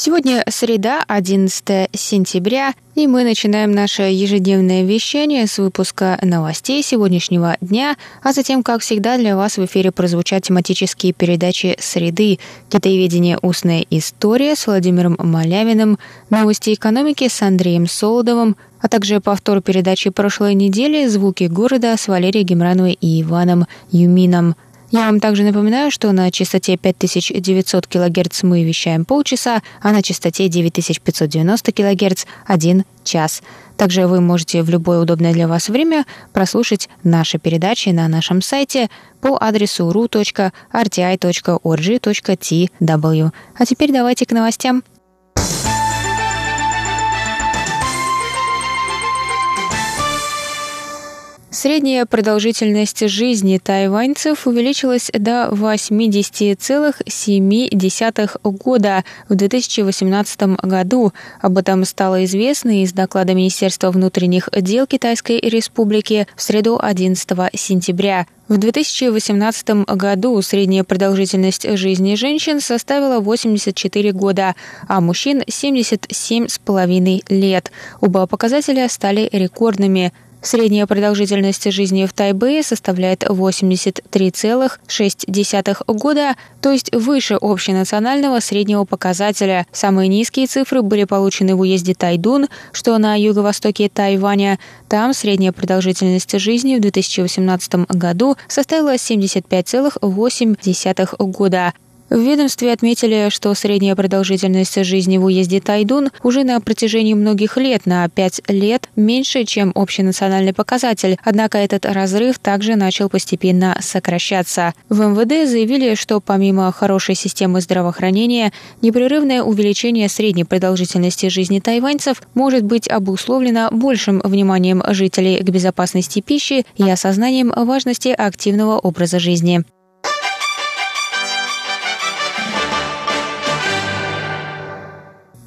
Сегодня среда, 11 сентября, и мы начинаем наше ежедневное вещание с выпуска новостей сегодняшнего дня, а затем, как всегда, для вас в эфире прозвучат тематические передачи «Среды», «Китаеведение. Устная история» с Владимиром Малявиным, «Новости экономики» с Андреем Солодовым, а также повтор передачи прошлой недели «Звуки города» с Валерией Гемрановой и Иваном Юмином – я вам также напоминаю, что на частоте 5900 кГц мы вещаем полчаса, а на частоте 9590 кГц – один час. Также вы можете в любое удобное для вас время прослушать наши передачи на нашем сайте по адресу ru.rti.org.tw. А теперь давайте к новостям. Средняя продолжительность жизни тайваньцев увеличилась до 80,7 года в 2018 году. Об этом стало известно из доклада Министерства внутренних дел Китайской Республики в среду 11 сентября. В 2018 году средняя продолжительность жизни женщин составила 84 года, а мужчин 77,5 лет. Оба показателя стали рекордными – Средняя продолжительность жизни в Тайбэе составляет 83,6 года, то есть выше общенационального среднего показателя. Самые низкие цифры были получены в уезде Тайдун, что на юго-востоке Тайваня. Там средняя продолжительность жизни в 2018 году составила 75,8 года. В ведомстве отметили, что средняя продолжительность жизни в уезде Тайдун уже на протяжении многих лет на 5 лет меньше, чем общенациональный показатель, однако этот разрыв также начал постепенно сокращаться. В МВД заявили, что помимо хорошей системы здравоохранения, непрерывное увеличение средней продолжительности жизни тайваньцев может быть обусловлено большим вниманием жителей к безопасности пищи и осознанием важности активного образа жизни.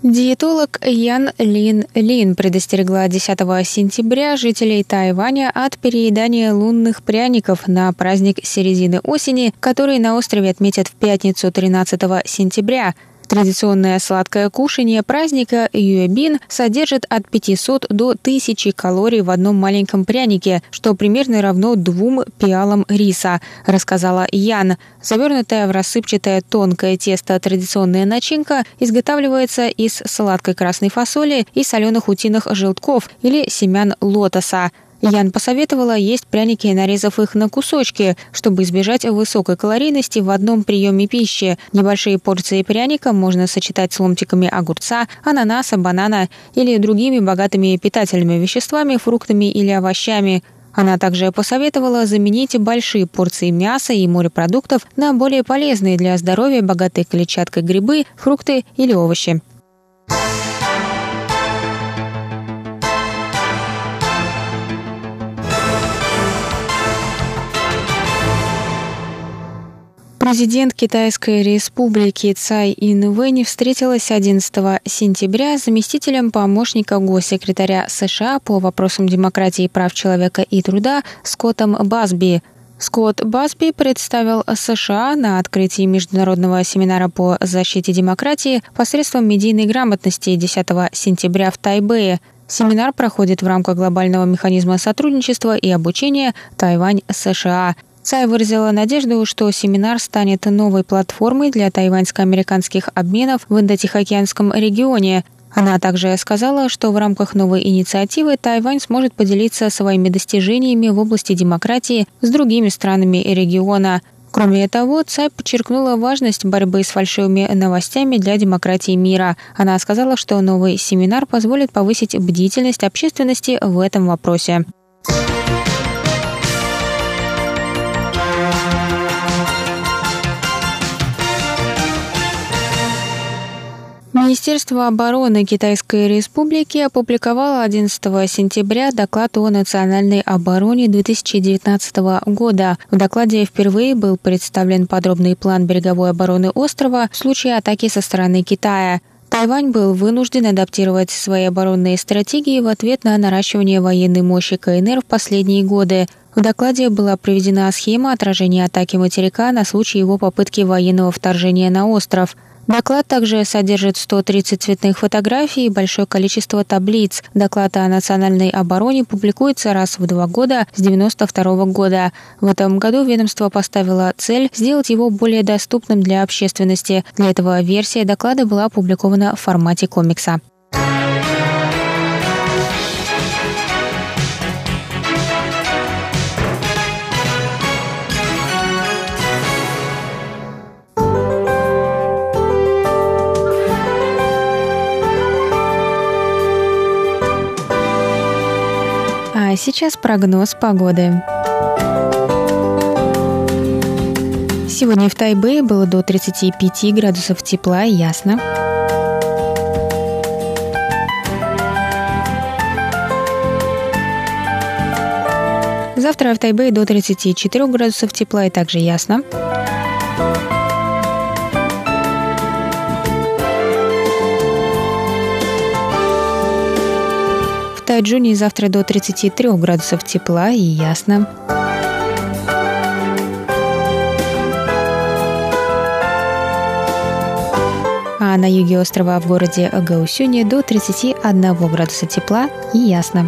Диетолог Ян Лин Лин предостерегла 10 сентября жителей Тайваня от переедания лунных пряников на праздник середины осени, который на острове отметят в пятницу 13 сентября – Традиционное сладкое кушание праздника Юэбин содержит от 500 до 1000 калорий в одном маленьком прянике, что примерно равно двум пиалам риса, рассказала Ян. Завернутая в рассыпчатое тонкое тесто традиционная начинка изготавливается из сладкой красной фасоли и соленых утиных желтков или семян лотоса. Ян посоветовала есть пряники, нарезав их на кусочки, чтобы избежать высокой калорийности в одном приеме пищи. Небольшие порции пряника можно сочетать с ломтиками огурца, ананаса, банана или другими богатыми питательными веществами, фруктами или овощами. Она также посоветовала заменить большие порции мяса и морепродуктов на более полезные для здоровья, богатые клетчаткой грибы, фрукты или овощи. Президент Китайской республики Цай Инвэнь встретилась 11 сентября с заместителем помощника госсекретаря США по вопросам демократии, прав человека и труда Скоттом Басби. Скотт Басби представил США на открытии международного семинара по защите демократии посредством медийной грамотности 10 сентября в Тайбэе. Семинар проходит в рамках глобального механизма сотрудничества и обучения Тайвань-США – Цай выразила надежду, что семинар станет новой платформой для тайваньско-американских обменов в Индотихоокеанском регионе. Она также сказала, что в рамках новой инициативы Тайвань сможет поделиться своими достижениями в области демократии с другими странами региона. Кроме того, Цай подчеркнула важность борьбы с фальшивыми новостями для демократии мира. Она сказала, что новый семинар позволит повысить бдительность общественности в этом вопросе. Министерство обороны Китайской Республики опубликовало 11 сентября доклад о национальной обороне 2019 года. В докладе впервые был представлен подробный план береговой обороны острова в случае атаки со стороны Китая. Тайвань был вынужден адаптировать свои оборонные стратегии в ответ на наращивание военной мощи КНР в последние годы. В докладе была приведена схема отражения атаки материка на случай его попытки военного вторжения на остров – Доклад также содержит 130 цветных фотографий и большое количество таблиц. Доклад о национальной обороне публикуется раз в два года с 1992 года. В этом году ведомство поставило цель сделать его более доступным для общественности. Для этого версия доклада была опубликована в формате комикса. Сейчас прогноз погоды. Сегодня в Тайбэе было до 35 градусов тепла и ясно. Завтра в Тайбэе до 34 градусов тепла и также ясно. Тайджуне завтра до 33 градусов тепла и ясно. А на юге острова в городе Гаусюне до 31 градуса тепла и ясно.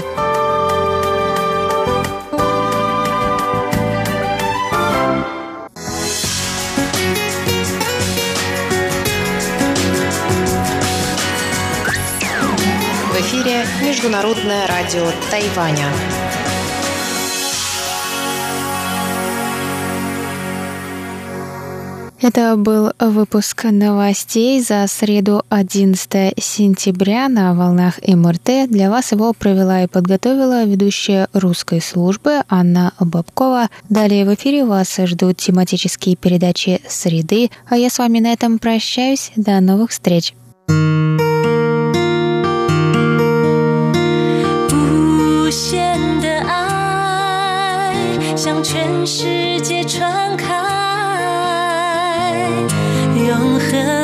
Международное радио Тайваня. Это был выпуск новостей за среду 11 сентября на волнах МРТ. Для вас его провела и подготовила ведущая русской службы Анна Бабкова. Далее в эфире вас ждут тематические передачи «Среды», а я с вами на этом прощаюсь. До новых встреч! très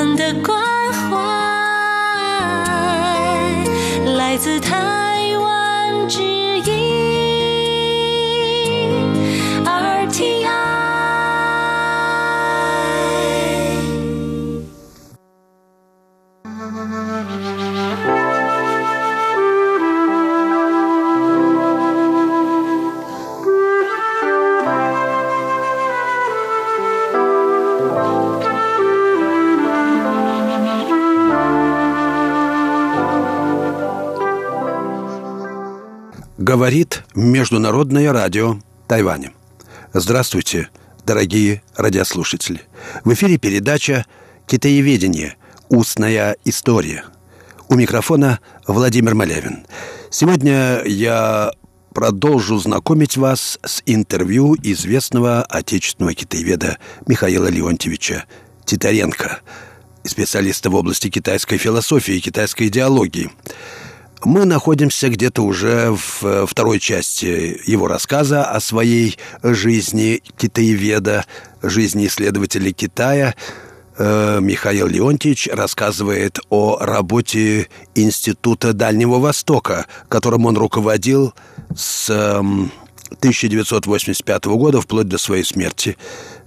Говорит Международное радио Тайваня. Здравствуйте, дорогие радиослушатели. В эфире передача «Китаеведение. Устная история». У микрофона Владимир Малявин. Сегодня я продолжу знакомить вас с интервью известного отечественного китаеведа Михаила Леонтьевича Титаренко, специалиста в области китайской философии и китайской идеологии – мы находимся где-то уже в э, второй части его рассказа о своей жизни китаеведа, жизни исследователя Китая. Э, Михаил Леонтьевич рассказывает о работе Института Дальнего Востока, которым он руководил с 1985 эм, года вплоть до своей смерти,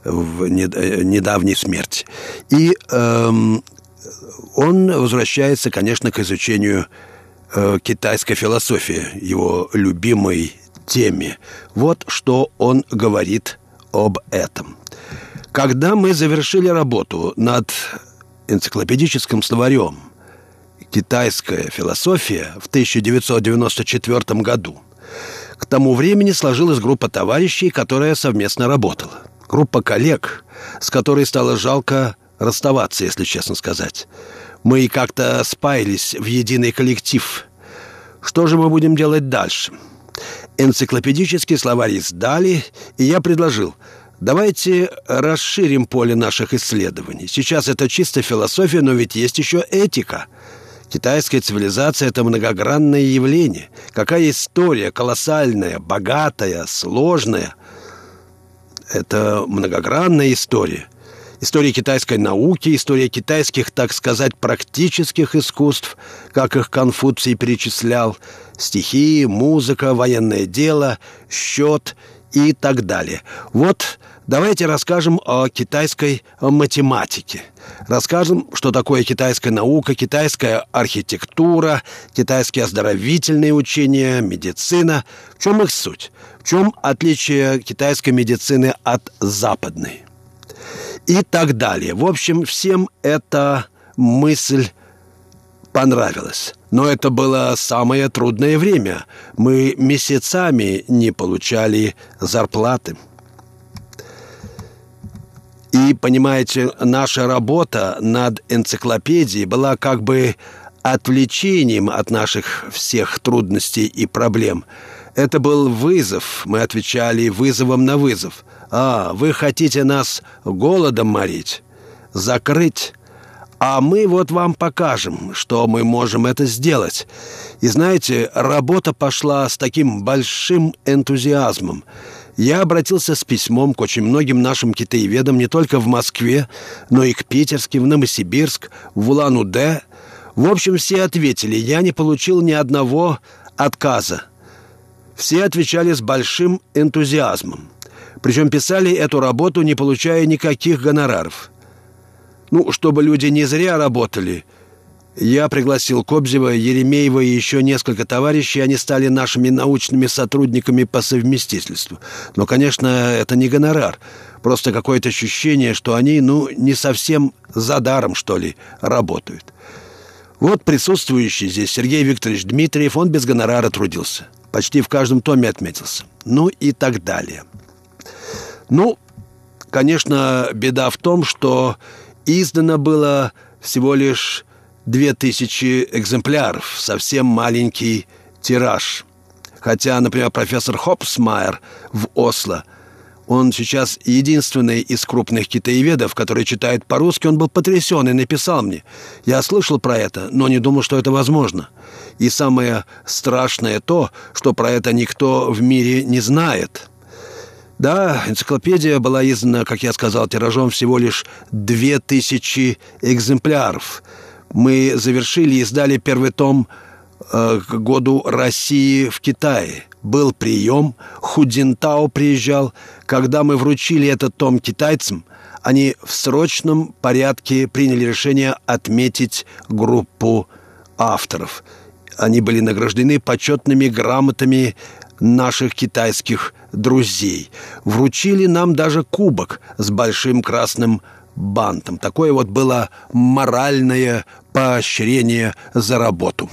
в э, недавней смерти. И эм, он возвращается, конечно, к изучению э, китайской философии, его любимой теме. Вот что он говорит об этом. Когда мы завершили работу над энциклопедическим словарем «Китайская философия» в 1994 году, к тому времени сложилась группа товарищей, которая совместно работала. Группа коллег, с которой стало жалко расставаться, если честно сказать. Мы как-то спаялись в единый коллектив. Что же мы будем делать дальше? Энциклопедический словарь издали, и я предложил, Давайте расширим поле наших исследований. Сейчас это чисто философия, но ведь есть еще этика. Китайская цивилизация – это многогранное явление. Какая история колоссальная, богатая, сложная. Это многогранная история. История китайской науки, история китайских, так сказать, практических искусств, как их Конфуций перечислял, стихи, музыка, военное дело, счет и так далее. Вот Давайте расскажем о китайской математике. Расскажем, что такое китайская наука, китайская архитектура, китайские оздоровительные учения, медицина. В чем их суть? В чем отличие китайской медицины от западной? И так далее. В общем, всем эта мысль понравилась. Но это было самое трудное время. Мы месяцами не получали зарплаты. И, понимаете, наша работа над энциклопедией была как бы отвлечением от наших всех трудностей и проблем. Это был вызов, мы отвечали вызовом на вызов. «А, вы хотите нас голодом морить? Закрыть?» А мы вот вам покажем, что мы можем это сделать. И знаете, работа пошла с таким большим энтузиазмом я обратился с письмом к очень многим нашим китаеведам не только в Москве, но и к Питерским, в Новосибирск, в Улан-Удэ. В общем, все ответили. Я не получил ни одного отказа. Все отвечали с большим энтузиазмом. Причем писали эту работу, не получая никаких гонораров. Ну, чтобы люди не зря работали – я пригласил Кобзева, Еремеева и еще несколько товарищей. Они стали нашими научными сотрудниками по совместительству. Но, конечно, это не гонорар. Просто какое-то ощущение, что они, ну, не совсем за даром, что ли, работают. Вот присутствующий здесь Сергей Викторович Дмитриев, он без гонорара трудился. Почти в каждом томе отметился. Ну и так далее. Ну, конечно, беда в том, что издано было всего лишь две тысячи экземпляров, совсем маленький тираж. Хотя, например, профессор Хопсмайер в Осло, он сейчас единственный из крупных китаеведов, который читает по-русски, он был потрясен и написал мне. Я слышал про это, но не думал, что это возможно. И самое страшное то, что про это никто в мире не знает. Да, энциклопедия была издана, как я сказал, тиражом всего лишь две тысячи экземпляров – мы завершили и издали первый том э, к году России в Китае. Был прием, Худзинтао приезжал. Когда мы вручили этот том китайцам, они в срочном порядке приняли решение отметить группу авторов. Они были награждены почетными грамотами наших китайских друзей. Вручили нам даже кубок с большим красным бантом. Такое вот было моральное поощрение за работу.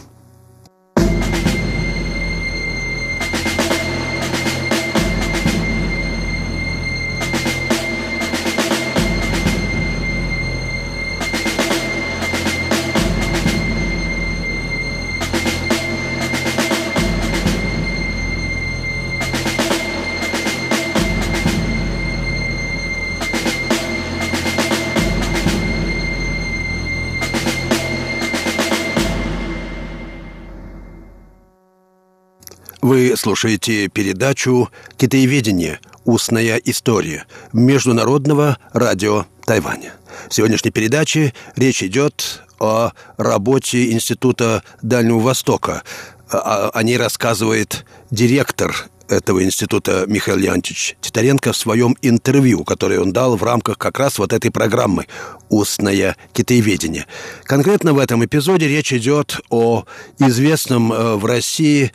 Слушаете передачу «Китаеведение. Устная история» Международного радио Тайваня. В сегодняшней передаче речь идет о работе Института Дальнего Востока. О ней рассказывает директор этого института Михаил Леонтьевич Титаренко в своем интервью, которое он дал в рамках как раз вот этой программы «Устное китаеведение». Конкретно в этом эпизоде речь идет о известном э, в России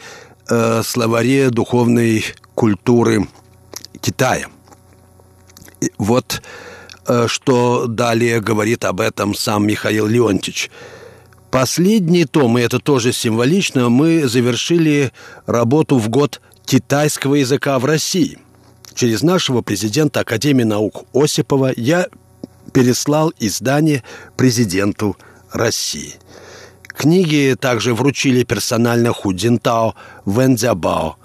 э, словаре духовной культуры Китая. И вот э, что далее говорит об этом сам Михаил Леонтьевич. Последний том, и это тоже символично, мы завершили работу в год китайского языка в России. Через нашего президента Академии наук Осипова я переслал издание президенту России. Книги также вручили персонально Ху Цзинтао, Вэн Цзябао.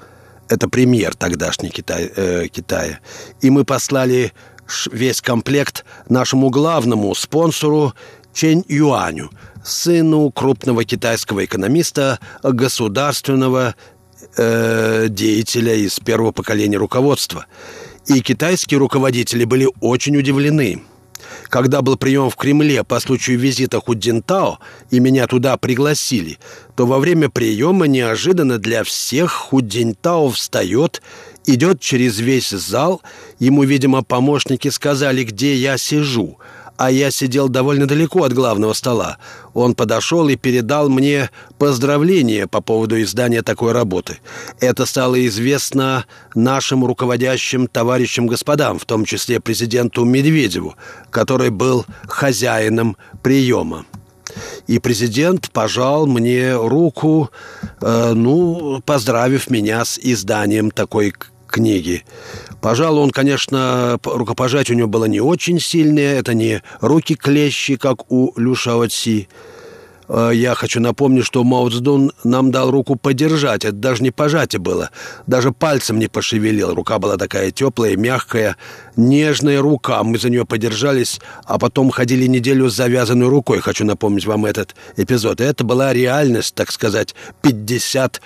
это премьер тогдашний Китай, э, Китая. И мы послали весь комплект нашему главному спонсору Чэнь Юаню, сыну крупного китайского экономиста, государственного э, деятеля из первого поколения руководства. И китайские руководители были очень удивлены. Когда был прием в Кремле по случаю визита Худзинтао, и меня туда пригласили, то во время приема неожиданно для всех Худзинтао встает, идет через весь зал, ему, видимо, помощники сказали, где я сижу – а я сидел довольно далеко от главного стола. Он подошел и передал мне поздравления по поводу издания такой работы. Это стало известно нашим руководящим товарищам господам, в том числе президенту Медведеву, который был хозяином приема. И президент пожал мне руку, э, ну, поздравив меня с изданием такой книги. Пожалуй, он, конечно, рукопожать у него было не очень сильное. Это не руки-клещи, как у Лю Шаоци. А, я хочу напомнить, что Мао Цзэдун нам дал руку подержать. Это даже не пожатие было. Даже пальцем не пошевелил. Рука была такая теплая, мягкая, нежная рука. Мы за нее подержались, а потом ходили неделю с завязанной рукой. Хочу напомнить вам этот эпизод. Это была реальность, так сказать, 50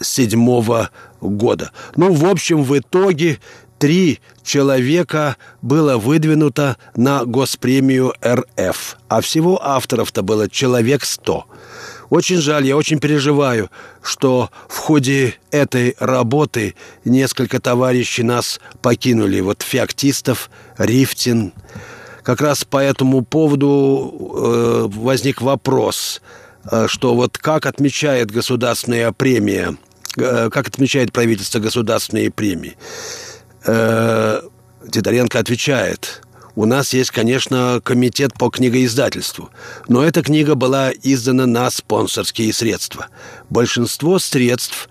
седьмого года. Ну, в общем, в итоге три человека было выдвинуто на госпремию РФ, а всего авторов-то было человек сто. Очень жаль, я очень переживаю, что в ходе этой работы несколько товарищей нас покинули. Вот Феоктистов, Рифтин. Как раз по этому поводу э, возник вопрос, э, что вот как отмечает государственная премия – как отмечает правительство государственные премии. Э, Титаренко отвечает, у нас есть, конечно, комитет по книгоиздательству, но эта книга была издана на спонсорские средства. Большинство средств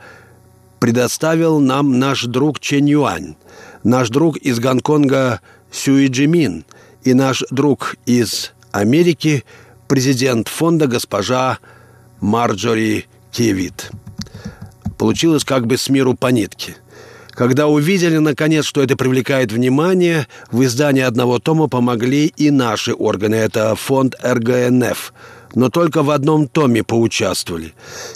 предоставил нам наш друг Чен Юань, наш друг из Гонконга Сюи Джимин и наш друг из Америки, президент фонда госпожа Марджори Кевит. Получилось как бы с миру по нитке. Когда увидели, наконец, что это привлекает внимание, в издании одного тома помогли и наши органы. Это фонд РГНФ. Но только в одном томе поучаствовали.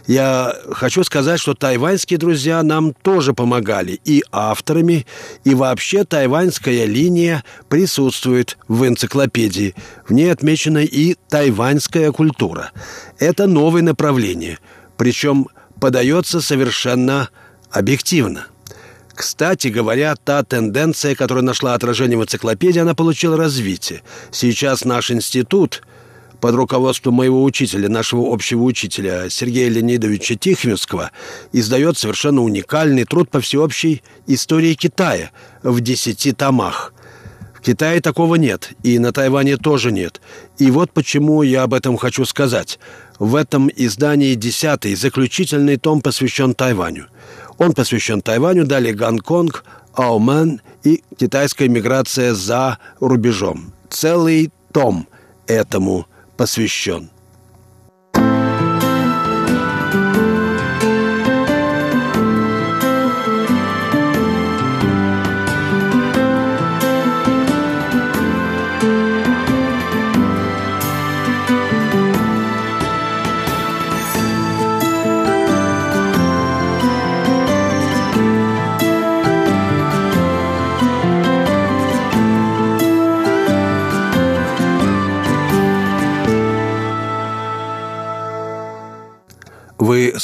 Я хочу сказать, что тайваньские друзья нам тоже помогали. И авторами, и вообще тайваньская линия присутствует в энциклопедии. В ней отмечена и тайваньская культура. Это новое направление. Причем подается совершенно объективно. Кстати говоря, та тенденция, которая нашла отражение в энциклопедии, она получила развитие. Сейчас наш институт под руководством моего учителя, нашего общего учителя Сергея Леонидовича Тихвинского, издает совершенно уникальный труд по всеобщей истории Китая в десяти томах. Китае такого нет, и на Тайване тоже нет. И вот почему я об этом хочу сказать – в этом издании десятый, заключительный том посвящен Тайваню. Он посвящен Тайваню, далее Гонконг, Аумэн и китайская миграция за рубежом. Целый том этому посвящен.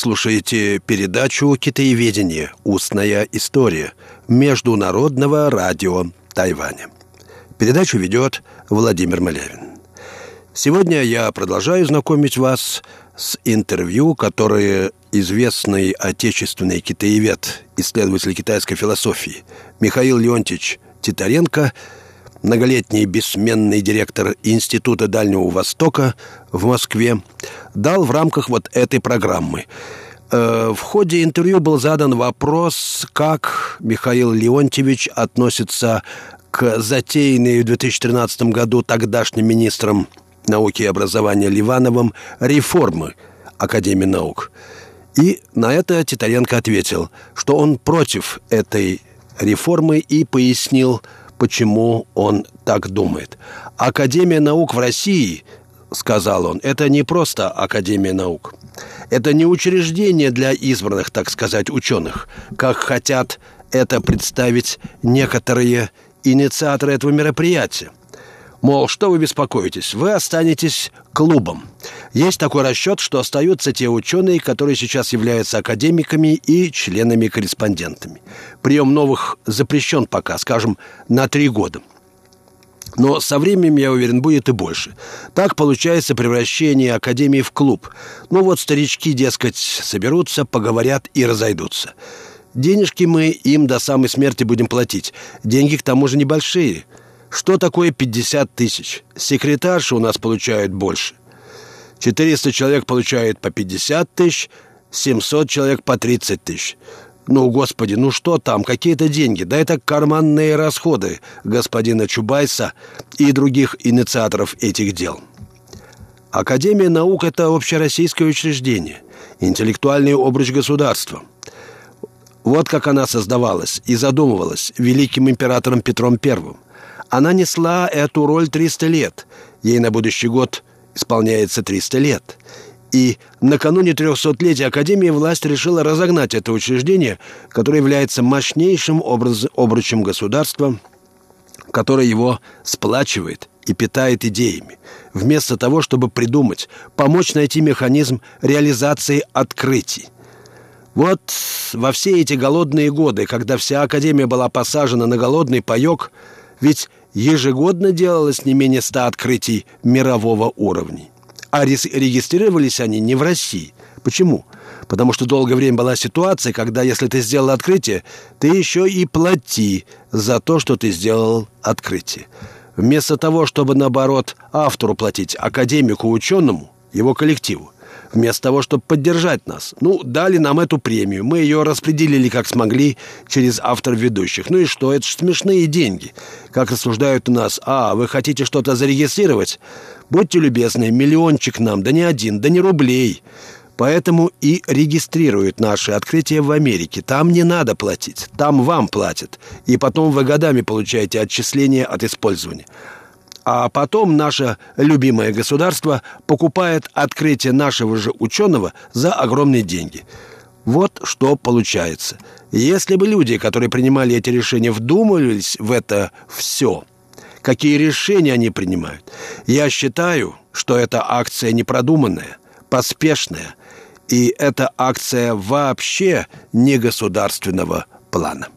Слушаете передачу «Китаеведение. Устная история» Международного радио Тайваня. Передачу ведет Владимир Малявин. Сегодня я продолжаю знакомить вас с интервью, которое известный отечественный китаевед, исследователь китайской философии Михаил Леонтьевич Титаренко – многолетний бессменный директор Института Дальнего Востока в Москве, дал в рамках вот этой программы. Э, в ходе интервью был задан вопрос, как Михаил Леонтьевич относится к затеянной в 2013 году тогдашним министром науки и образования Ливановым реформы Академии наук. И на это Титаренко ответил, что он против этой реформы и пояснил, почему он так думает. Академия наук в России, сказал он, это не просто Академия наук. Это не учреждение для избранных, так сказать, ученых, как хотят это представить некоторые инициаторы этого мероприятия. Мол, что вы беспокоитесь? Вы останетесь клубом. Есть такой расчет, что остаются те ученые, которые сейчас являются академиками и членами-корреспондентами. Прием новых запрещен пока, скажем, на три года. Но со временем, я уверен, будет и больше. Так получается превращение Академии в клуб. Ну вот старички, дескать, соберутся, поговорят и разойдутся. Денежки мы им до самой смерти будем платить. Деньги к тому же небольшие – что такое 50 тысяч? Секретарши у нас получают больше. 400 человек получают по 50 тысяч, 700 человек по 30 тысяч. Ну, господи, ну что там, какие-то деньги. Да это карманные расходы господина Чубайса и других инициаторов этих дел. Академия наук – это общероссийское учреждение, интеллектуальный обруч государства. Вот как она создавалась и задумывалась великим императором Петром Первым. Она несла эту роль 300 лет. Ей на будущий год исполняется 300 лет. И накануне 300-летия Академии власть решила разогнать это учреждение, которое является мощнейшим образ, обручем государства, которое его сплачивает и питает идеями, вместо того, чтобы придумать, помочь найти механизм реализации открытий. Вот во все эти голодные годы, когда вся Академия была посажена на голодный паек, ведь ежегодно делалось не менее ста открытий мирового уровня. А регистрировались они не в России. Почему? Потому что долгое время была ситуация, когда если ты сделал открытие, ты еще и плати за то, что ты сделал открытие. Вместо того, чтобы, наоборот, автору платить, академику, ученому, его коллективу, вместо того, чтобы поддержать нас. Ну, дали нам эту премию. Мы ее распределили как смогли через автор ведущих. Ну и что? Это же смешные деньги. Как рассуждают у нас. А, вы хотите что-то зарегистрировать? Будьте любезны, миллиончик нам, да не один, да не рублей. Поэтому и регистрируют наши открытия в Америке. Там не надо платить, там вам платят. И потом вы годами получаете отчисления от использования а потом наше любимое государство покупает открытие нашего же ученого за огромные деньги. Вот что получается. Если бы люди, которые принимали эти решения, вдумывались в это все, какие решения они принимают, я считаю, что эта акция непродуманная, поспешная, и это акция вообще не государственного плана.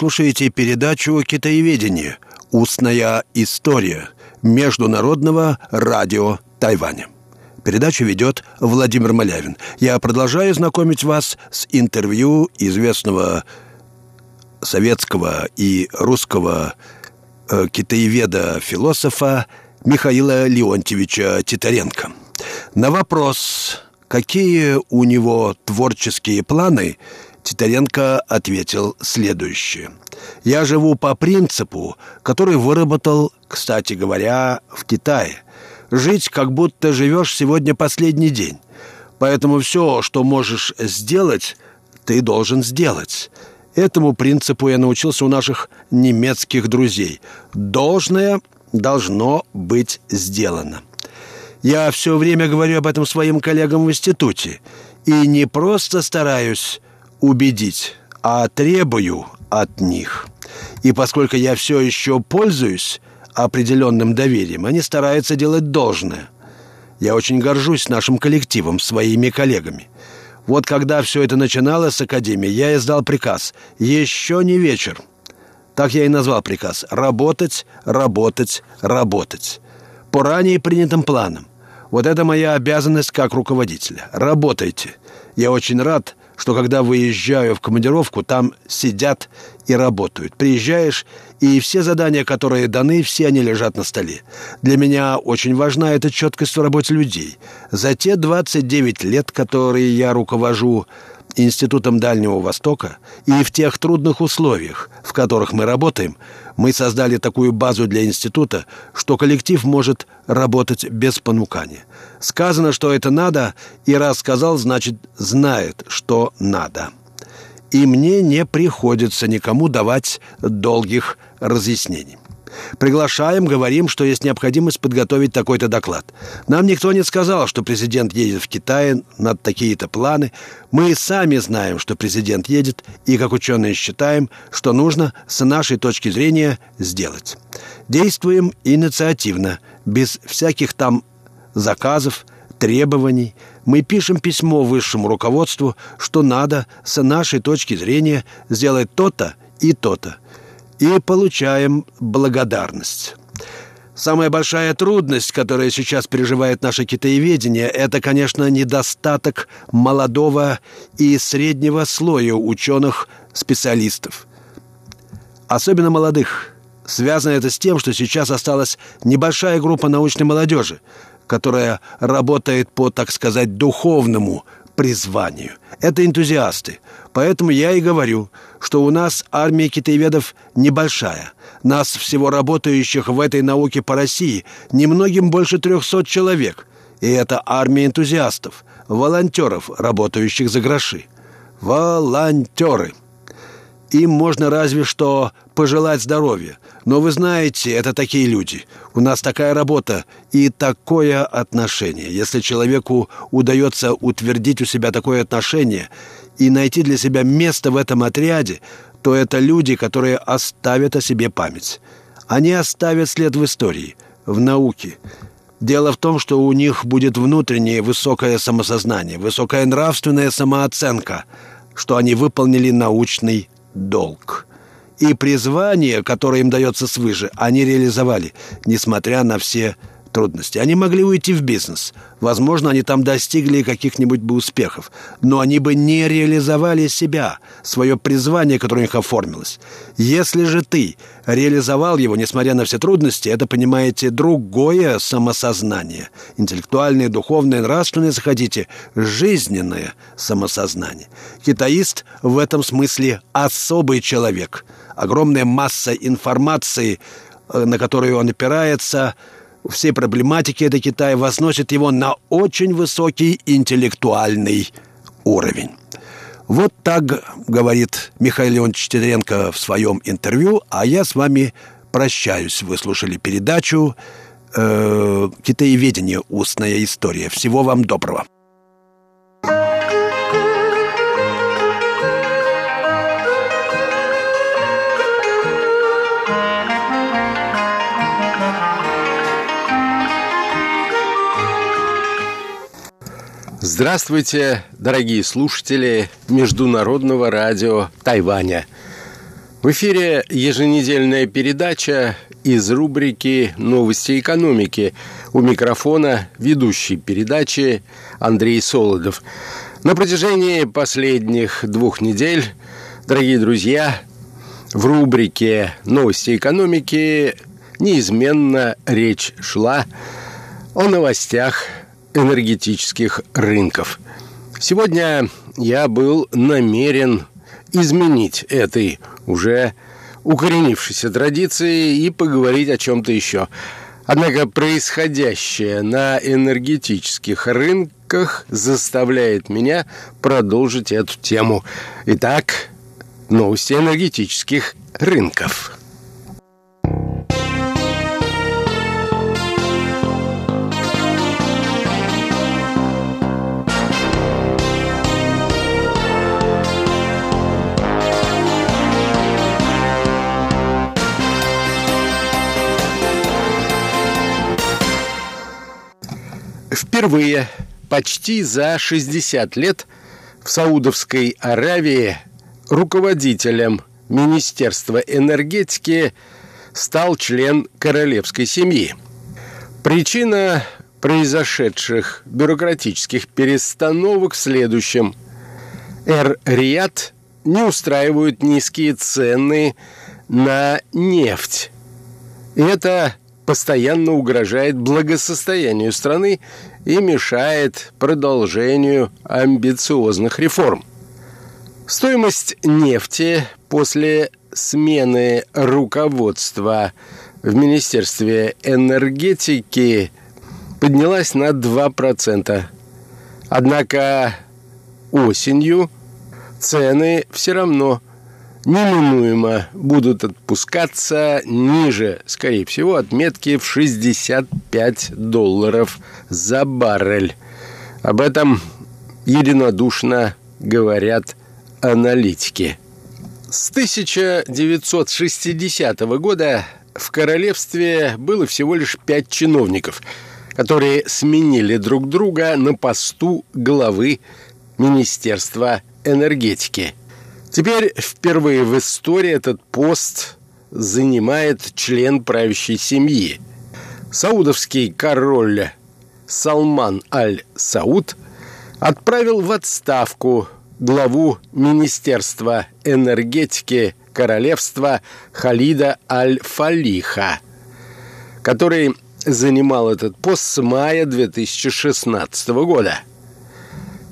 Слушаете передачу «Китаеведение. Устная история» Международного радио Тайваня. Передачу ведет Владимир Малявин. Я продолжаю знакомить вас с интервью известного советского и русского э, китаеведа-философа Михаила Леонтьевича Титаренко. На вопрос, какие у него творческие планы – Титаренко ответил следующее. «Я живу по принципу, который выработал, кстати говоря, в Китае. Жить, как будто живешь сегодня последний день. Поэтому все, что можешь сделать, ты должен сделать. Этому принципу я научился у наших немецких друзей. Должное должно быть сделано. Я все время говорю об этом своим коллегам в институте. И не просто стараюсь убедить, а требую от них. И поскольку я все еще пользуюсь определенным доверием, они стараются делать должное. Я очень горжусь нашим коллективом, своими коллегами. Вот когда все это начиналось с Академии, я издал приказ «Еще не вечер». Так я и назвал приказ «Работать, работать, работать». По ранее принятым планам. Вот это моя обязанность как руководителя. Работайте. Я очень рад, что когда выезжаю в командировку, там сидят и работают. Приезжаешь, и все задания, которые даны, все они лежат на столе. Для меня очень важна эта четкость в работе людей. За те 29 лет, которые я руковожу Институтом Дальнего Востока, и в тех трудных условиях, в которых мы работаем, мы создали такую базу для института, что коллектив может работать без понукания. Сказано, что это надо, и раз сказал, значит, знает, что надо. И мне не приходится никому давать долгих разъяснений. Приглашаем, говорим, что есть необходимость подготовить такой-то доклад. Нам никто не сказал, что президент едет в Китай над такие-то планы. Мы сами знаем, что президент едет, и как ученые считаем, что нужно с нашей точки зрения сделать. Действуем инициативно, без всяких там заказов, требований. Мы пишем письмо высшему руководству, что надо с нашей точки зрения сделать то-то и то-то и получаем благодарность. Самая большая трудность, которая сейчас переживает наше китаеведение, это, конечно, недостаток молодого и среднего слоя ученых-специалистов. Особенно молодых. Связано это с тем, что сейчас осталась небольшая группа научной молодежи, которая работает по, так сказать, духовному призванию. Это энтузиасты. Поэтому я и говорю, что у нас армия китаеведов небольшая. Нас всего работающих в этой науке по России немногим больше трехсот человек. И это армия энтузиастов, волонтеров, работающих за гроши. Волонтеры. Им можно разве что пожелать здоровья. Но вы знаете, это такие люди. У нас такая работа и такое отношение. Если человеку удается утвердить у себя такое отношение и найти для себя место в этом отряде, то это люди, которые оставят о себе память. Они оставят след в истории, в науке. Дело в том, что у них будет внутреннее высокое самосознание, высокая нравственная самооценка, что они выполнили научный долг. И призвание, которое им дается свыше, они реализовали, несмотря на все трудности. Они могли уйти в бизнес. Возможно, они там достигли каких-нибудь бы успехов. Но они бы не реализовали себя, свое призвание, которое у них оформилось. Если же ты реализовал его, несмотря на все трудности, это, понимаете, другое самосознание. Интеллектуальное, духовное, нравственное, если хотите, жизненное самосознание. Китаист в этом смысле особый человек. Огромная масса информации, э, на которую он опирается – всей проблематики этой Китая возносит его на очень высокий интеллектуальный уровень. Вот так говорит Михаил Леонидович Тедоренко в своем интервью, а я с вами прощаюсь. Вы слушали передачу э, «Китаеведение. Устная история». Всего вам доброго. Здравствуйте, дорогие слушатели Международного радио Тайваня. В эфире еженедельная передача из рубрики «Новости экономики». У микрофона ведущий передачи Андрей Солодов. На протяжении последних двух недель, дорогие друзья, в рубрике «Новости экономики» неизменно речь шла о новостях энергетических рынков. Сегодня я был намерен изменить этой уже укоренившейся традиции и поговорить о чем-то еще. Однако происходящее на энергетических рынках заставляет меня продолжить эту тему. Итак, новости энергетических рынков. Впервые почти за 60 лет в Саудовской Аравии руководителем Министерства энергетики стал член королевской семьи. Причина произошедших бюрократических перестановок в следующем. Эр-Рияд не устраивают низкие цены на нефть. Это постоянно угрожает благосостоянию страны и мешает продолжению амбициозных реформ. Стоимость нефти после смены руководства в Министерстве энергетики поднялась на 2%. Однако осенью цены все равно неминуемо будут отпускаться ниже, скорее всего, отметки в 65 долларов за баррель. Об этом единодушно говорят аналитики. С 1960 года в королевстве было всего лишь пять чиновников, которые сменили друг друга на посту главы Министерства энергетики. Теперь впервые в истории этот пост занимает член правящей семьи. Саудовский король Салман Аль-Сауд отправил в отставку главу Министерства энергетики королевства Халида Аль-Фалиха, который занимал этот пост с мая 2016 года.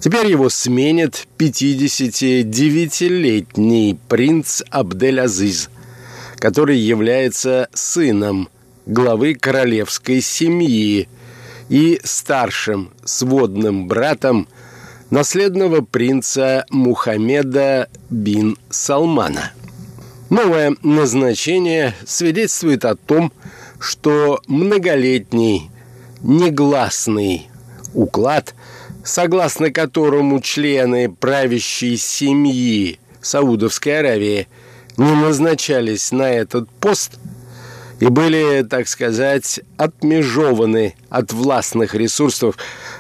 Теперь его сменит 59-летний принц Абдель-Азиз, который является сыном главы королевской семьи и старшим сводным братом наследного принца Мухаммеда бин Салмана. Новое назначение свидетельствует о том, что многолетний негласный уклад – согласно которому члены правящей семьи Саудовской Аравии не назначались на этот пост и были, так сказать, отмежованы от властных ресурсов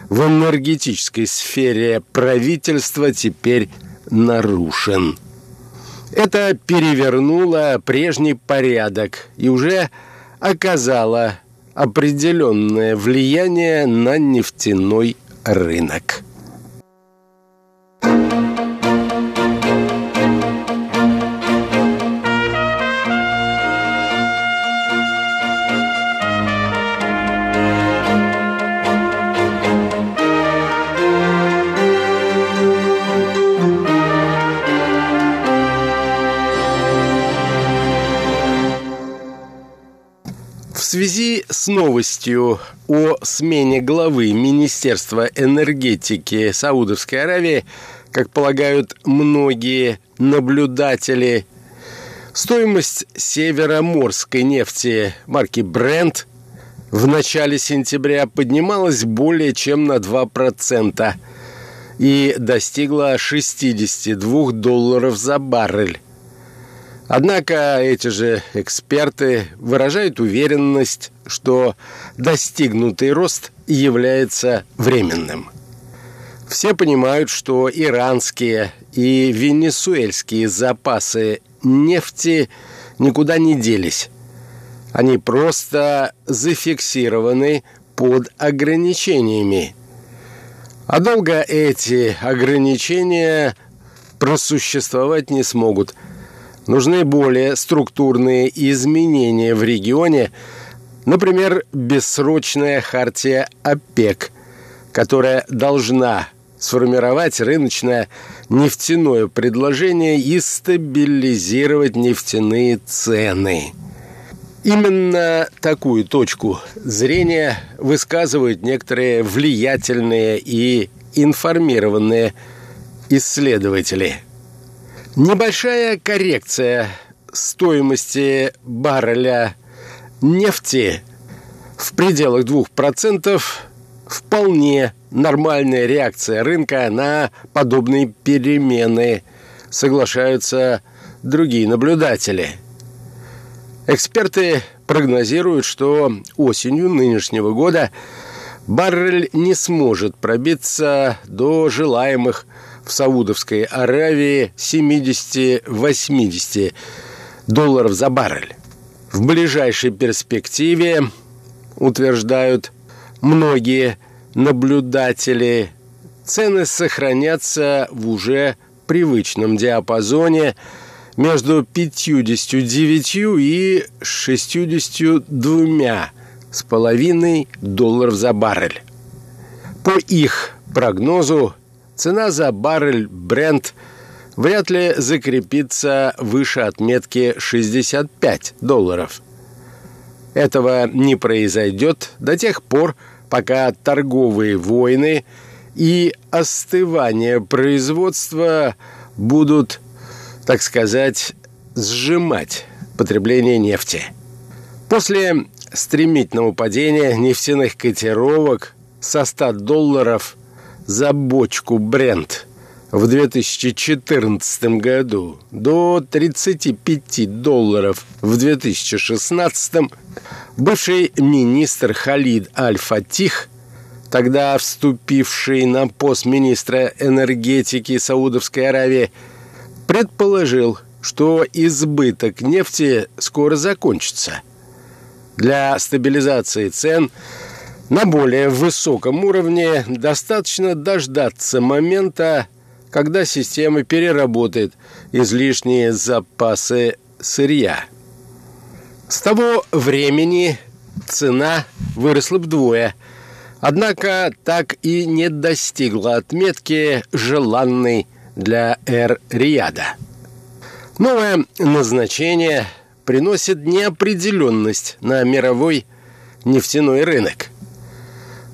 в энергетической сфере правительства, теперь нарушен. Это перевернуло прежний порядок и уже оказало определенное влияние на нефтяной рынок. Новостью о смене главы Министерства энергетики Саудовской Аравии, как полагают многие наблюдатели, стоимость североморской нефти марки Brent в начале сентября поднималась более чем на 2% и достигла 62 долларов за баррель. Однако эти же эксперты выражают уверенность, что достигнутый рост является временным. Все понимают, что иранские и венесуэльские запасы нефти никуда не делись. Они просто зафиксированы под ограничениями. А долго эти ограничения просуществовать не смогут – Нужны более структурные изменения в регионе, например, бессрочная хартия ОПЕК, которая должна сформировать рыночное нефтяное предложение и стабилизировать нефтяные цены. Именно такую точку зрения высказывают некоторые влиятельные и информированные исследователи – Небольшая коррекция стоимости барреля нефти в пределах 2% вполне нормальная реакция рынка на подобные перемены, соглашаются другие наблюдатели. Эксперты прогнозируют, что осенью нынешнего года баррель не сможет пробиться до желаемых в Саудовской Аравии 70-80 долларов за баррель. В ближайшей перспективе, утверждают, многие наблюдатели, цены сохранятся в уже привычном диапазоне между 59 и 62 с половиной долларов за баррель. По их прогнозу, цена за баррель Brent вряд ли закрепится выше отметки 65 долларов. Этого не произойдет до тех пор, пока торговые войны и остывание производства будут, так сказать, сжимать потребление нефти. После стремительного падения нефтяных котировок со 100 долларов за бочку Брент в 2014 году до 35 долларов в 2016 бывший министр Халид Аль-Фатих, тогда вступивший на пост министра энергетики Саудовской Аравии, предположил, что избыток нефти скоро закончится. Для стабилизации цен на более высоком уровне достаточно дождаться момента, когда система переработает излишние запасы сырья. С того времени цена выросла вдвое, однако так и не достигла отметки, желанной для Эр-Рияда. Новое назначение приносит неопределенность на мировой нефтяной рынок.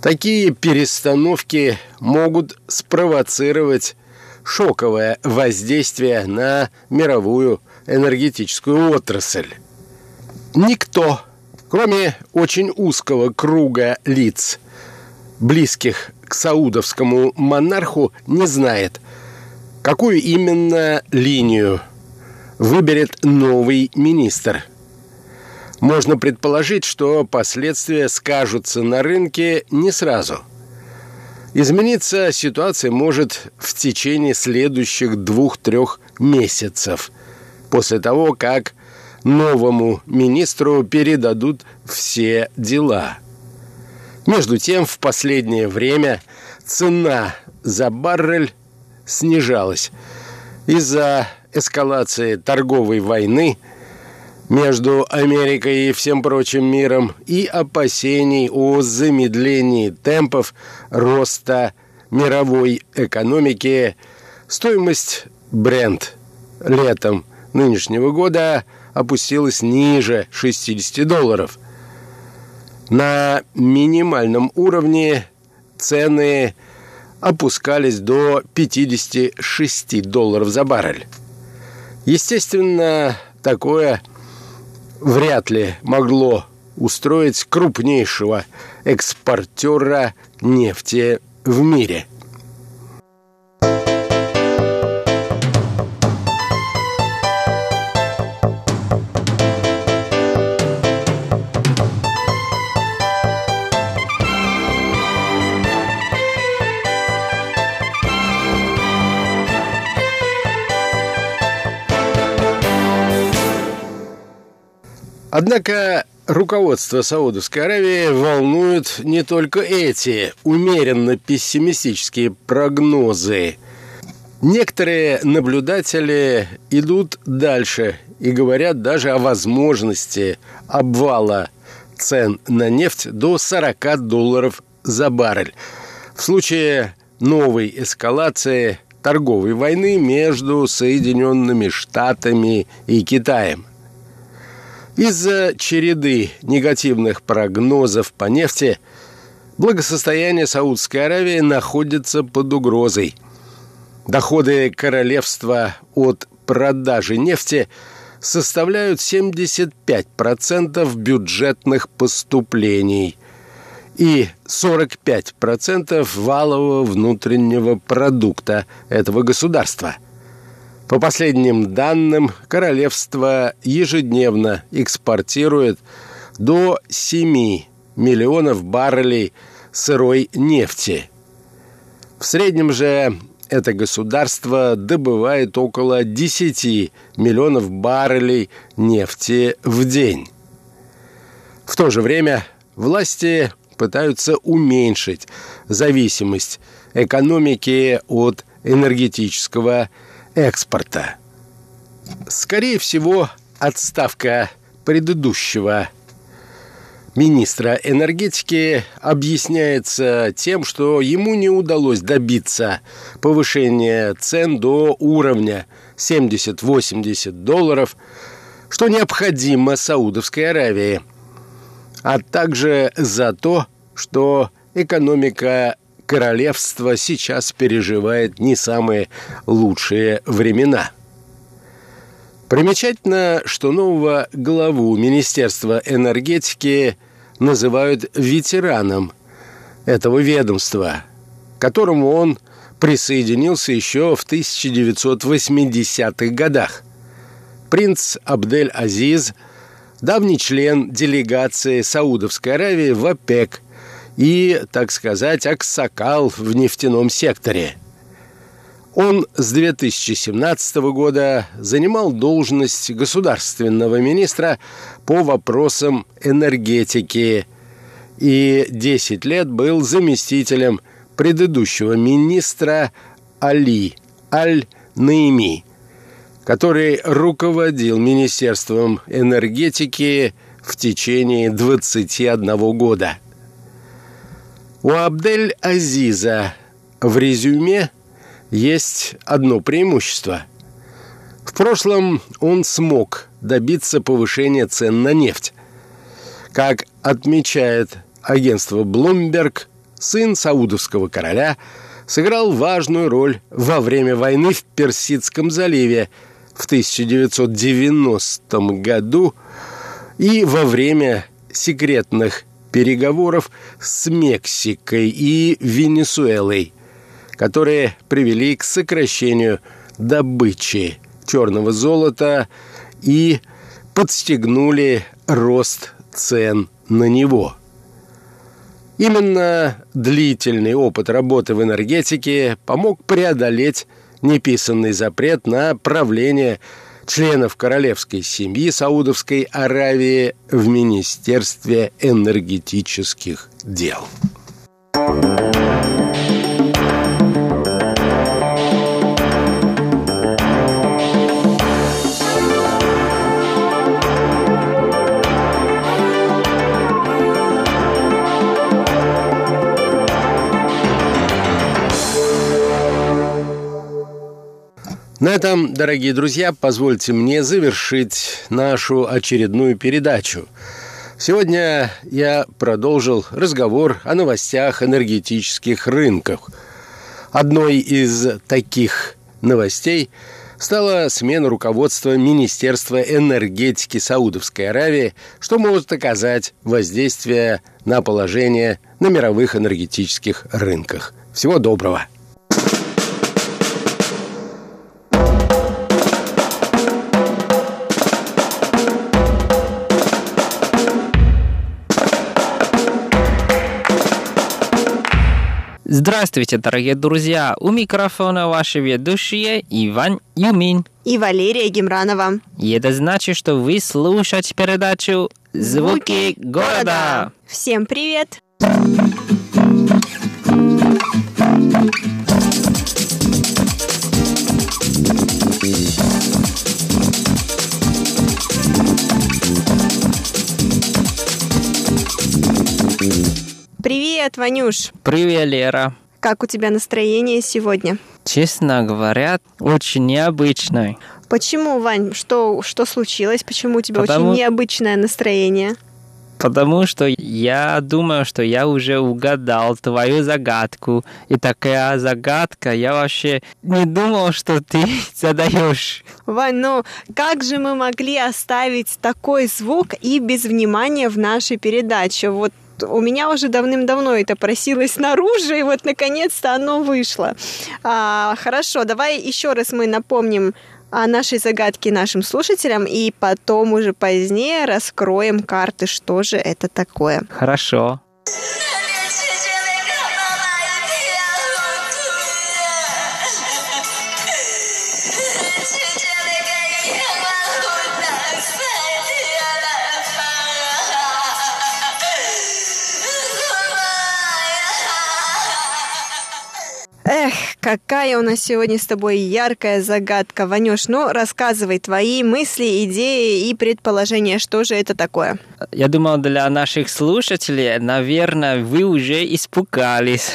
Такие перестановки могут спровоцировать шоковое воздействие на мировую энергетическую отрасль. Никто, кроме очень узкого круга лиц, близких к саудовскому монарху, не знает, какую именно линию выберет новый министр. Можно предположить, что последствия скажутся на рынке не сразу – Измениться ситуация может в течение следующих двух-трех месяцев, после того, как новому министру передадут все дела. Между тем, в последнее время цена за баррель снижалась из-за эскалации торговой войны – между Америкой и всем прочим миром и опасений о замедлении темпов роста мировой экономики, стоимость бренд летом нынешнего года опустилась ниже 60 долларов. На минимальном уровне цены опускались до 56 долларов за баррель. Естественно, такое – вряд ли могло устроить крупнейшего экспортера нефти в мире – Однако руководство Саудовской Аравии волнуют не только эти умеренно пессимистические прогнозы. Некоторые наблюдатели идут дальше и говорят даже о возможности обвала цен на нефть до 40 долларов за баррель. В случае новой эскалации торговой войны между Соединенными Штатами и Китаем – из-за череды негативных прогнозов по нефти благосостояние Саудской Аравии находится под угрозой. Доходы королевства от продажи нефти составляют 75% бюджетных поступлений и 45% валового внутреннего продукта этого государства – по последним данным, королевство ежедневно экспортирует до 7 миллионов баррелей сырой нефти. В среднем же это государство добывает около 10 миллионов баррелей нефти в день. В то же время власти пытаются уменьшить зависимость экономики от энергетического экспорта. Скорее всего, отставка предыдущего министра энергетики объясняется тем, что ему не удалось добиться повышения цен до уровня 70-80 долларов, что необходимо Саудовской Аравии, а также за то, что экономика королевства сейчас переживает не самые лучшие времена. Примечательно, что нового главу Министерства энергетики называют ветераном этого ведомства, к которому он присоединился еще в 1980-х годах. Принц Абдель-Азиз – давний член делегации Саудовской Аравии в ОПЕК и, так сказать, аксакал в нефтяном секторе. Он с 2017 года занимал должность государственного министра по вопросам энергетики и 10 лет был заместителем предыдущего министра Али Аль-Наими, который руководил Министерством энергетики в течение 21 года – у Абдель-Азиза в резюме есть одно преимущество. В прошлом он смог добиться повышения цен на нефть. Как отмечает агентство Bloomberg, сын саудовского короля сыграл важную роль во время войны в Персидском заливе в 1990 году и во время секретных переговоров с Мексикой и Венесуэлой, которые привели к сокращению добычи черного золота и подстегнули рост цен на него. Именно длительный опыт работы в энергетике помог преодолеть неписанный запрет на правление членов королевской семьи Саудовской Аравии в Министерстве энергетических дел. На этом, дорогие друзья, позвольте мне завершить нашу очередную передачу. Сегодня я продолжил разговор о новостях энергетических рынках. Одной из таких новостей стала смена руководства Министерства энергетики Саудовской Аравии, что может оказать воздействие на положение на мировых энергетических рынках. Всего доброго! Здравствуйте, дорогие друзья! У микрофона ваши ведущие Иван Юмин. И Валерия Гемранова. И это значит, что вы слушаете передачу «Звуки, города». Всем привет! Привет, Ванюш! Привет, Лера! Как у тебя настроение сегодня? Честно говоря, очень необычное. Почему, Вань? Что, что случилось? Почему у тебя Потому- очень необычное настроение? Потому что я думаю, что я уже угадал твою загадку. И такая загадка, я вообще не думал, что ты задаешь. Вань, ну как же мы могли оставить такой звук и без внимания в нашей передаче? Вот у меня уже давным-давно это просилось наружу, и вот наконец-то оно вышло. А, хорошо, давай еще раз мы напомним о нашей загадке нашим слушателям, и потом уже позднее раскроем карты, что же это такое. Хорошо. Какая у нас сегодня с тобой яркая загадка. Ванюш, ну рассказывай твои мысли, идеи и предположения, что же это такое. Я думал, для наших слушателей, наверное, вы уже испугались.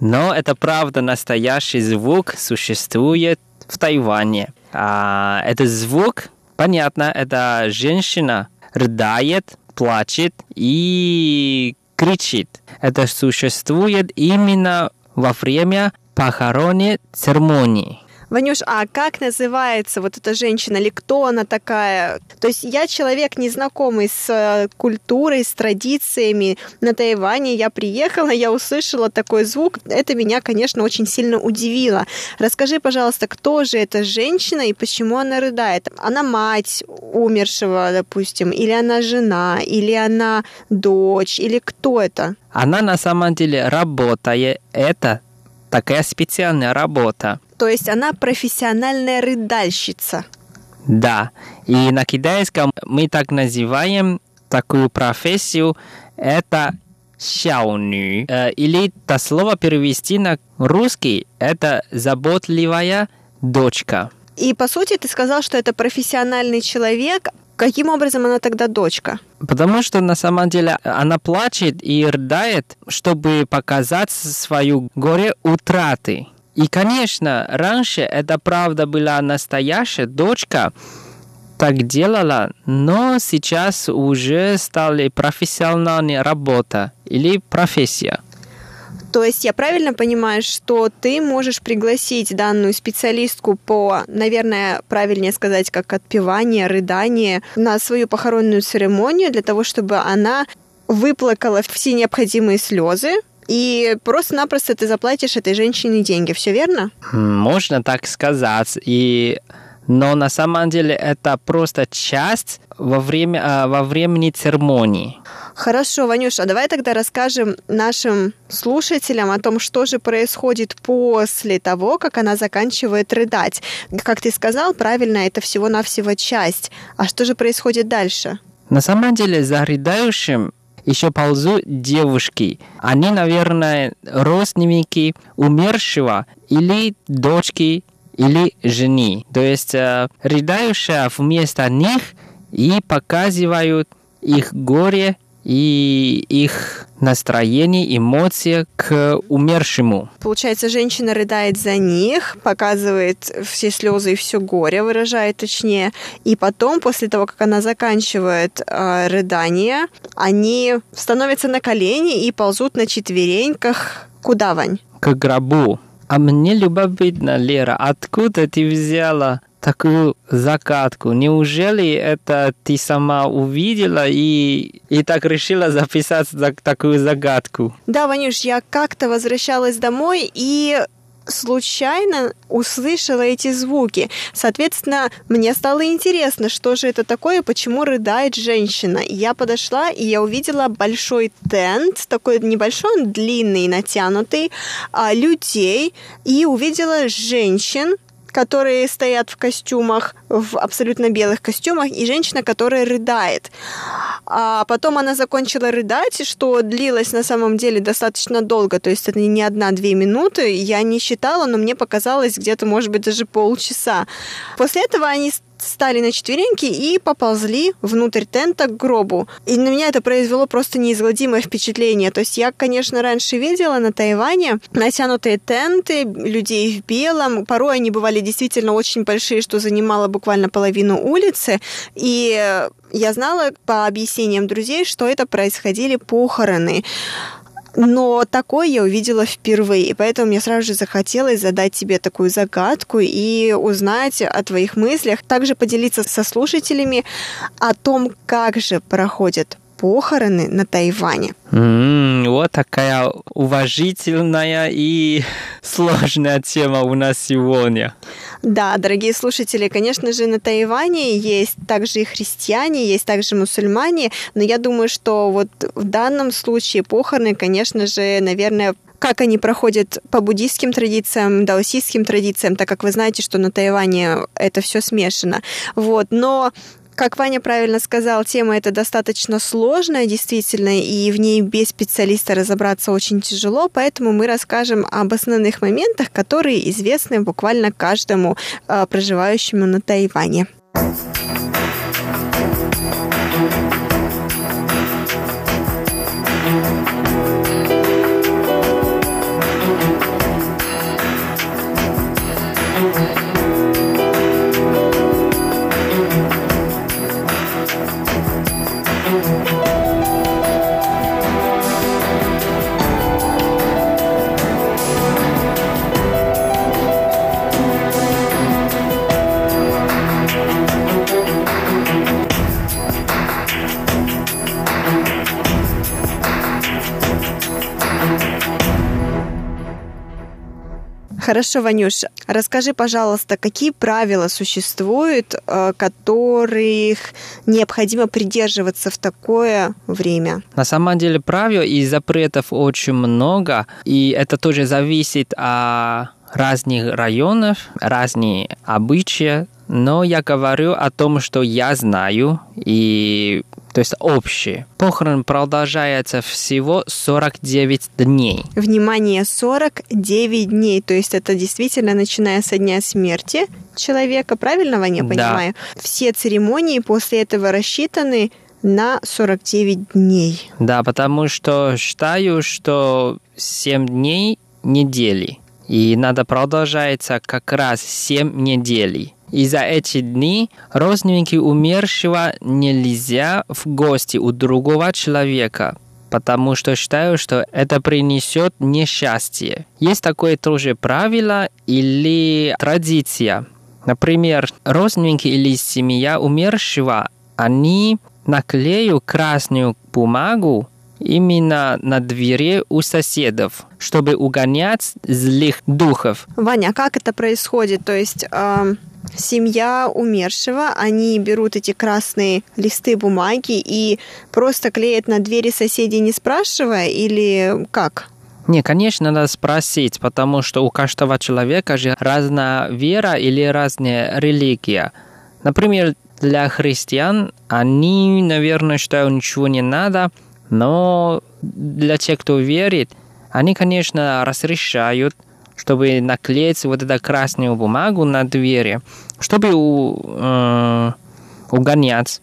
Но это правда, настоящий звук существует в Тайване. А, этот звук, понятно, это женщина рыдает, плачет и кричит. Это существует именно во время похоронной церемонии. Ванюш, а как называется вот эта женщина или кто она такая? То есть я человек незнакомый с э, культурой, с традициями на Тайване. Я приехала, я услышала такой звук. Это меня, конечно, очень сильно удивило. Расскажи, пожалуйста, кто же эта женщина и почему она рыдает? Она мать умершего, допустим, или она жена, или она дочь, или кто это? Она на самом деле работает. Это такая специальная работа. То есть она профессиональная рыдальщица. Да. И на китайском мы так называем такую профессию. Это сяоню. Э, Или это слово перевести на русский. Это заботливая дочка. И по сути ты сказал, что это профессиональный человек. Каким образом она тогда дочка? Потому что на самом деле она плачет и рыдает, чтобы показать свою горе утраты. И, конечно, раньше это правда была настоящая дочка, так делала, но сейчас уже стали профессиональная работа или профессия. То есть я правильно понимаю, что ты можешь пригласить данную специалистку по, наверное, правильнее сказать, как отпевание, рыдание на свою похоронную церемонию для того, чтобы она выплакала все необходимые слезы, и просто-напросто ты заплатишь этой женщине деньги, все верно? Можно так сказать. И но на самом деле это просто часть во, время, а, во времени церемонии. Хорошо, Ванюша, давай тогда расскажем нашим слушателям о том, что же происходит после того, как она заканчивает рыдать. Как ты сказал, правильно, это всего-навсего часть. А что же происходит дальше? На самом деле за рыдающим еще ползут девушки. Они, наверное, родственники умершего или дочки или жены. То есть э, рыдающая вместо них и показывают их горе и их настроение, эмоции к умершему. Получается, женщина рыдает за них, показывает все слезы и все горе, выражает точнее. И потом, после того, как она заканчивает э, рыдание, они становятся на колени и ползут на четвереньках. Куда, Вань? К гробу. А мне любопытно, Лера, откуда ты взяла такую загадку? Неужели это ты сама увидела и, и так решила записать так, такую загадку? Да, Ванюш, я как-то возвращалась домой и случайно услышала эти звуки. Соответственно, мне стало интересно, что же это такое, почему рыдает женщина. Я подошла, и я увидела большой тент, такой небольшой, он длинный, натянутый, а, людей, и увидела женщин, которые стоят в костюмах, в абсолютно белых костюмах, и женщина, которая рыдает. А потом она закончила рыдать, что длилось на самом деле достаточно долго, то есть это не одна-две минуты, я не считала, но мне показалось где-то, может быть, даже полчаса. После этого они стали на четвереньки и поползли внутрь тента к гробу. И на меня это произвело просто неизгладимое впечатление. То есть я, конечно, раньше видела на Тайване натянутые тенты, людей в белом. Порой они бывали действительно очень большие, что занимало буквально половину улицы. И я знала по объяснениям друзей, что это происходили похороны. Но такое я увидела впервые, и поэтому мне сразу же захотелось задать тебе такую загадку и узнать о твоих мыслях, также поделиться со слушателями о том, как же проходят похороны на Тайване. Mm, вот такая уважительная и сложная тема у нас сегодня. Да, дорогие слушатели, конечно же, на Тайване есть также и христиане, есть также мусульмане, но я думаю, что вот в данном случае похороны, конечно же, наверное, как они проходят по буддийским традициям, даосистским традициям, так как вы знаете, что на Тайване это все смешано. Вот. Но Как Ваня правильно сказал, тема эта достаточно сложная, действительно, и в ней без специалиста разобраться очень тяжело, поэтому мы расскажем об основных моментах, которые известны буквально каждому э, проживающему на Тайване. Хорошо, Ванюш, расскажи, пожалуйста, какие правила существуют, э, которых необходимо придерживаться в такое время? На самом деле правил и запретов очень много, и это тоже зависит от разных районов, разные обычаи, но я говорю о том, что я знаю, и то есть общее. Похорон продолжается всего 49 дней. Внимание, 49 дней, то есть это действительно начиная со дня смерти человека, правильно, Ваня, понимаю? Да. Все церемонии после этого рассчитаны на 49 дней. Да, потому что считаю, что 7 дней недели. И надо продолжаться как раз 7 недель. И за эти дни родственники умершего нельзя в гости у другого человека, потому что считаю, что это принесет несчастье. Есть такое тоже правило или традиция. Например, родственники или семья умершего, они наклеют красную бумагу именно на двери у соседов, чтобы угонять злых духов. Ваня, а как это происходит? То есть э, семья умершего, они берут эти красные листы бумаги и просто клеят на двери соседей, не спрашивая, или как? Не, конечно, надо спросить, потому что у каждого человека же разная вера или разная религия. Например, для христиан они, наверное, считают, ничего не надо – но для тех, кто верит, они, конечно, разрешают, чтобы наклеить вот эту красную бумагу на двери, чтобы у, э, угонять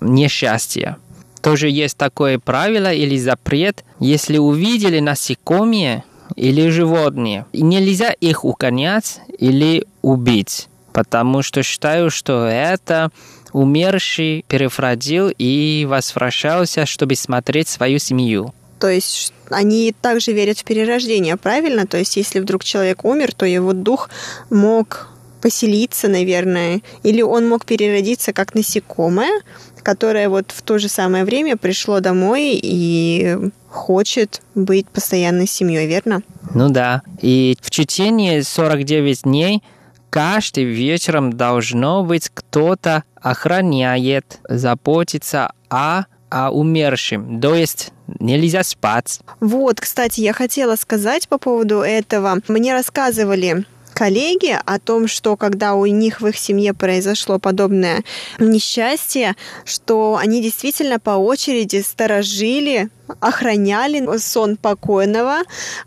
несчастье. Тоже есть такое правило или запрет, если увидели насекомые или животные, нельзя их угонять или убить, потому что считаю, что это умерший перефродил и возвращался, чтобы смотреть свою семью. То есть они также верят в перерождение, правильно? То есть если вдруг человек умер, то его дух мог поселиться, наверное, или он мог переродиться как насекомое, которое вот в то же самое время пришло домой и хочет быть постоянной семьей, верно? Ну да. И в течение 49 дней каждый вечером должно быть кто-то охраняет, заботится о о умершем, то есть нельзя спать. Вот, кстати, я хотела сказать по поводу этого. Мне рассказывали коллеги о том, что когда у них в их семье произошло подобное несчастье, что они действительно по очереди сторожили охраняли сон покойного,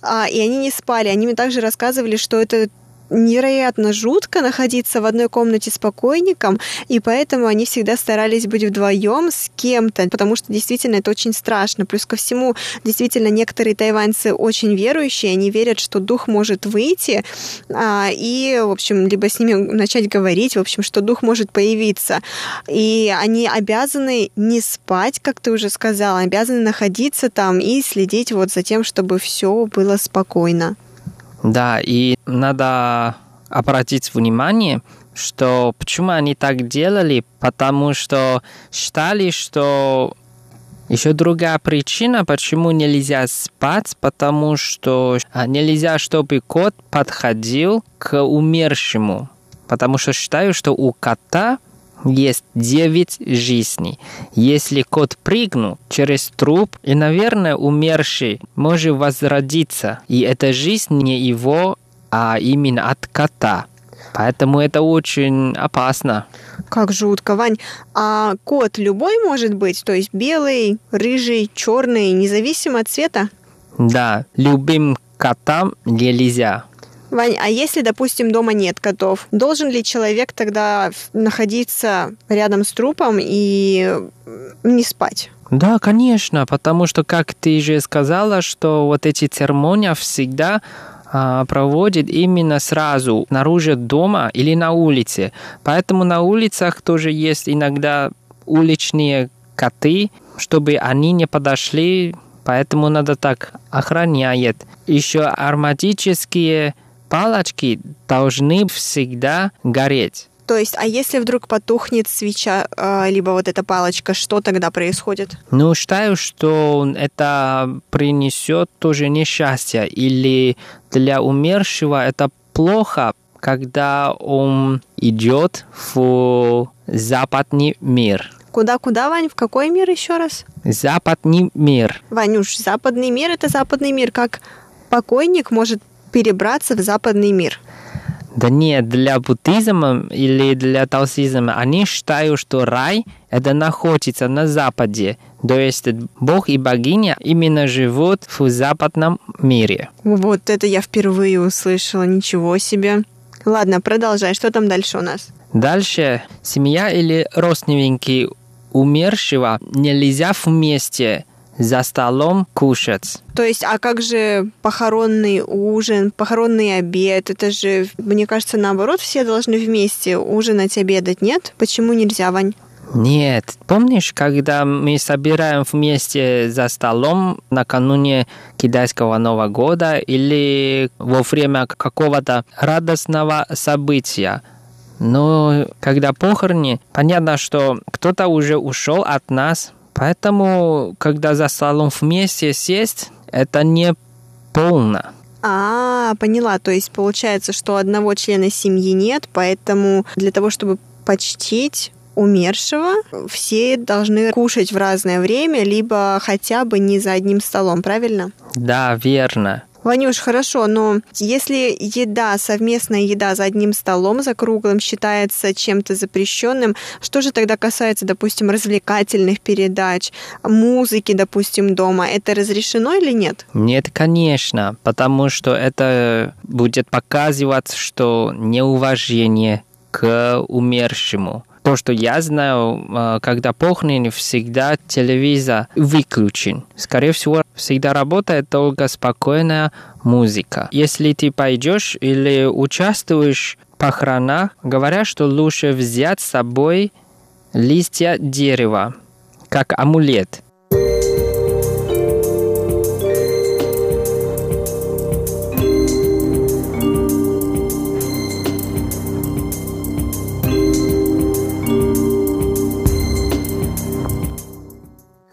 а, и они не спали. Они мне также рассказывали, что это невероятно жутко находиться в одной комнате с покойником, и поэтому они всегда старались быть вдвоем с кем-то, потому что действительно это очень страшно. Плюс ко всему, действительно, некоторые тайваньцы очень верующие, они верят, что дух может выйти, а, и, в общем, либо с ними начать говорить, в общем, что дух может появиться. И они обязаны не спать, как ты уже сказала, обязаны находиться там и следить вот за тем, чтобы все было спокойно. Да, и надо обратить внимание, что почему они так делали, потому что считали, что еще другая причина, почему нельзя спать, потому что а, нельзя, чтобы кот подходил к умершему. Потому что считаю, что у кота есть девять жизней. Если кот прыгнул через труп, и, наверное, умерший может возродиться. И эта жизнь не его, а именно от кота. Поэтому это очень опасно. Как жутко, Вань. А кот любой может быть? То есть белый, рыжий, черный, независимо от цвета? Да, любым котам нельзя. Вань, а если, допустим, дома нет котов, должен ли человек тогда находиться рядом с трупом и не спать? Да, конечно, потому что, как ты же сказала, что вот эти церемонии всегда а, проводит именно сразу снаружи дома или на улице. Поэтому на улицах тоже есть иногда уличные коты, чтобы они не подошли, поэтому надо так охранять. Еще ароматические палочки должны всегда гореть. То есть, а если вдруг потухнет свеча, э, либо вот эта палочка, что тогда происходит? Ну, считаю, что это принесет тоже несчастье. Или для умершего это плохо, когда он идет в западный мир. Куда-куда, Вань? В какой мир еще раз? Западный мир. Ванюш, западный мир – это западный мир. Как покойник может перебраться в западный мир? Да нет, для буддизма или для таосизма они считают, что рай это находится на западе. То есть Бог и богиня именно живут в западном мире. Вот это я впервые услышала, ничего себе. Ладно, продолжай, что там дальше у нас? Дальше семья или родственники умершего нельзя вместе за столом кушать. То есть, а как же похоронный ужин, похоронный обед? Это же, мне кажется, наоборот, все должны вместе ужинать, обедать, нет? Почему нельзя, Вань? Нет. Помнишь, когда мы собираем вместе за столом накануне китайского Нового года или во время какого-то радостного события? Но когда похороны, понятно, что кто-то уже ушел от нас, Поэтому, когда за столом вместе сесть, это не полно. А, поняла. То есть получается, что одного члена семьи нет, поэтому для того, чтобы почтить умершего, все должны кушать в разное время, либо хотя бы не за одним столом, правильно? Да, верно. Ванюш, хорошо, но если еда, совместная еда за одним столом, за круглым, считается чем-то запрещенным, что же тогда касается, допустим, развлекательных передач, музыки, допустим, дома? Это разрешено или нет? Нет, конечно, потому что это будет показывать, что неуважение к умершему. То, что я знаю, а, когда похороны, всегда телевизор выключен. Скорее всего, всегда работает только спокойная музыка. Если ты пойдешь или участвуешь в похоронах, говорят, что лучше взять с собой листья дерева, как амулет –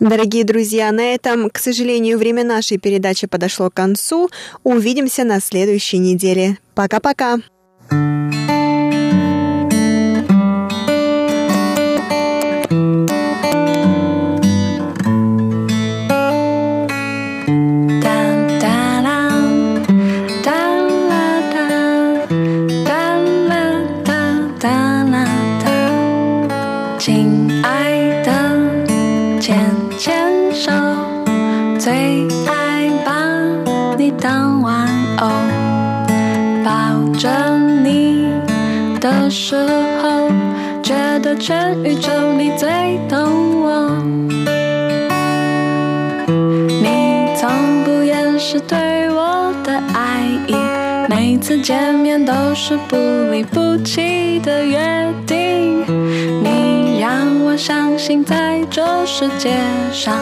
Дорогие друзья, на этом, к сожалению, время нашей передачи подошло к концу. Увидимся на следующей неделе. Пока-пока! 世界上，